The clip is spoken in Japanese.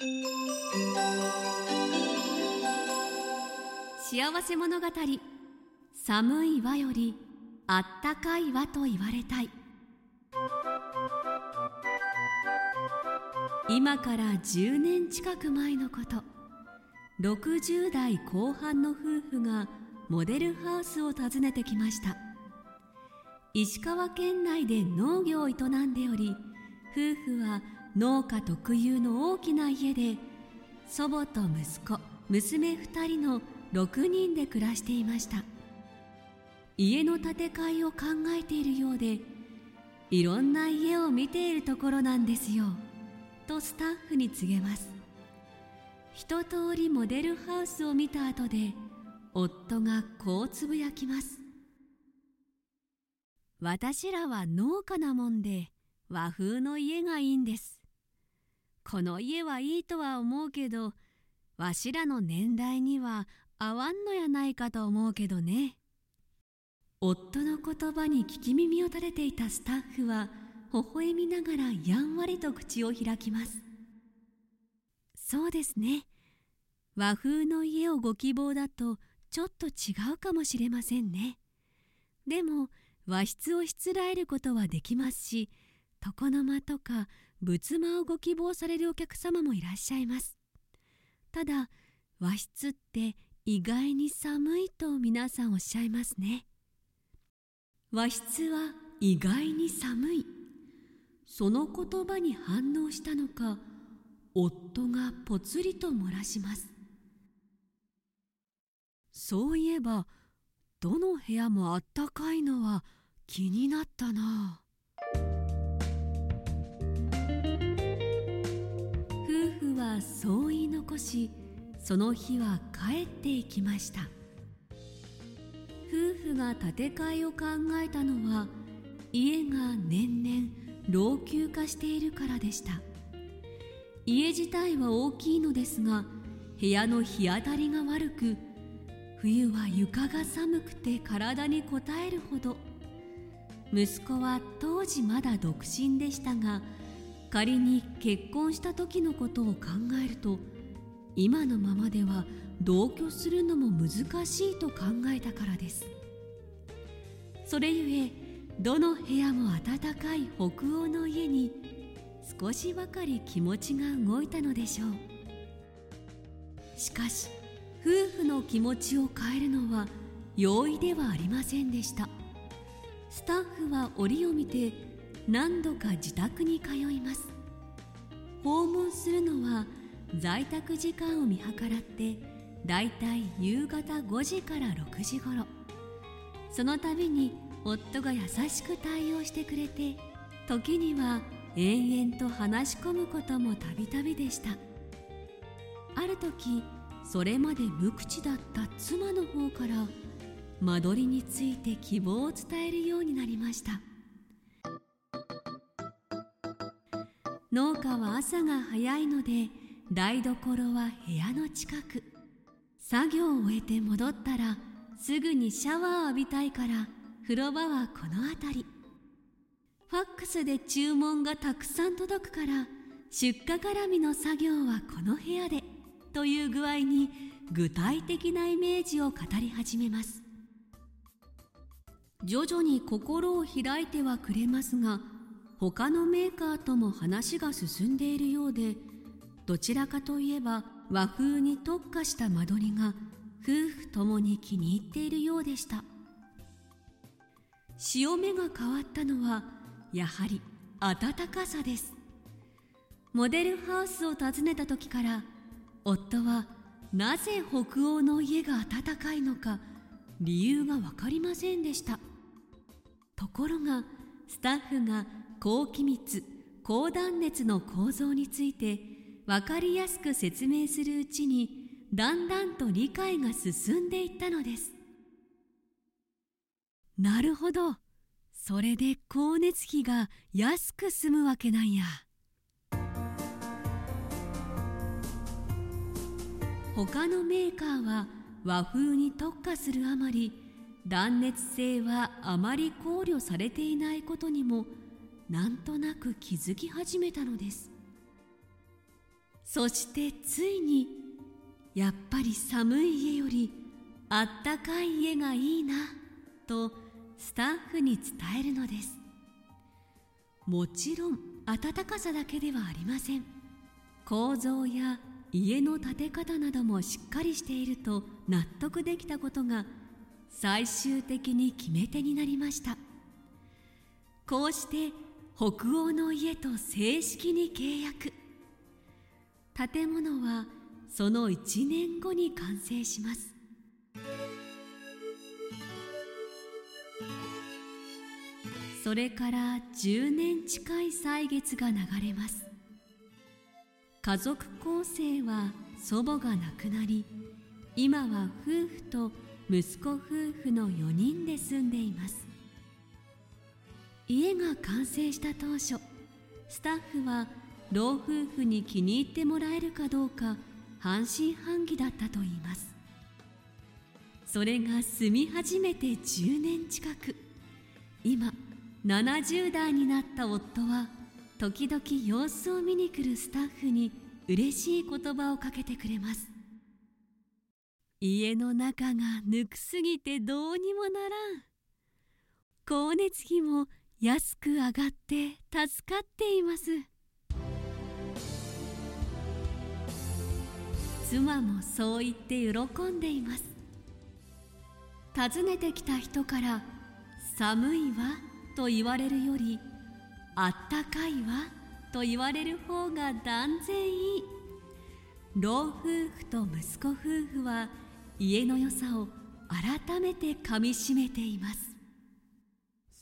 幸せ物語。寒い輪よりあったかい輪と言われたい。今から10年近く前のこと。60代後半の夫婦がモデルハウスを訪ねてきました。石川県内で農業を営んでおり夫婦は農家特有の大きな家で祖母と息子娘2人の6人で暮らしていました。家の建て替えを考えているようでいろんな家を見ているところなんですよとスタッフに告げます。一通りモデルハウスを見た後で夫がこうつぶやきます私らは農家なもんで和風の家がいいんです。この家はいいとは思うけどわしらの年代には合わんのやないかと思うけどね。夫の言葉に聞き耳を立てていたスタッフは微笑みながらやんわりと口を開きます。そうですね。和風の家をご希望だとちょっと違うかもしれませんね。でも和室をしつらえることはできますし床の間とか仏間をご希望されるお客様もいらっしゃいます。ただ和室って意外に寒いと皆さんおっしゃいますね。和室は意外に寒い。その言葉に反応したのか夫がぽつりと漏らします。そういえばどの部屋もあったかいのは気になったな。そう言い残しその日は帰っていきました。夫婦が建て替えを考えたのは家が年々老朽化しているからでした。家自体は大きいのですが部屋の日当たりが悪く冬は床が寒くて体にこたえるほど。息子は当時まだ独身でしたが仮に結婚した時のことを考えると今のままでは同居するのも難しいと考えたからです。それゆえどの部屋も暖かい北欧の家に少しばかり気持ちが動いたのでしょう。しかし夫婦の気持ちを変えるのは容易ではありませんでした。スタッフは折を見て何度か自宅に通います。訪問するのは在宅時間を見計らってだいたい夕方5時から6時ごろその度に夫が優しく対応してくれて時には延々と話し込むこともたびたびでした。ある時それまで無口だった妻の方から間取りについて希望を伝えるようになりました。農家は朝が早いので台所は部屋の近く。作業を終えて戻ったらすぐにシャワーを浴びたいから風呂場はこの辺り。ファックスで注文がたくさん届くから出荷絡みの作業はこの部屋でという具合に具体的なイメージを語り始めます。徐々に心を開いてはくれますが他のメーカーとも話が進んでいるようでどちらかといえば和風に特化した間取りが夫婦ともに気に入っているようでした。潮目が変わったのはやはり暖かさです。モデルハウスを訪ねた時から夫はなぜ北欧の家が暖かいのか理由が分かりませんでした。ところがスタッフが高気密高断熱の構造について分かりやすく説明するうちにだんだんと理解が進んでいったのです。なるほど。それで光熱費が安く済むわけなんや。他のメーカーは和風に特化するあまり断熱性はあまり考慮されていないことにもなんとなく気づき始めたのです。そしてついにやっぱり寒い家よりあったかい家がいいなとスタッフに伝えるのです。もちろん暖かさだけではありません。構造や家の建て方などもしっかりしていると納得できたことが最終的に決め手になりました。こうして北欧の家と正式に契約。建物はその1年後に完成します。それから10年近い歳月が流れます。家族構成は祖母が亡くなり今は夫婦と息子夫婦の4人で住んでいます。家が完成した当初スタッフは老夫婦に気に入ってもらえるかどうか半信半疑だったといいます。それが住み始めて10年近く今70代になった夫は時々様子を見に来るスタッフに嬉しい言葉をかけてくれます。家の中がぬくすぎてどうにもならん。光熱費も安く上がって助かっています。妻もそう言って喜んでいます。訪ねてきた人から「寒いわ」と言われるより「あったかいわ」と言われる方が断然いい。老夫婦と息子夫婦は家の良さを改めてかみしめています。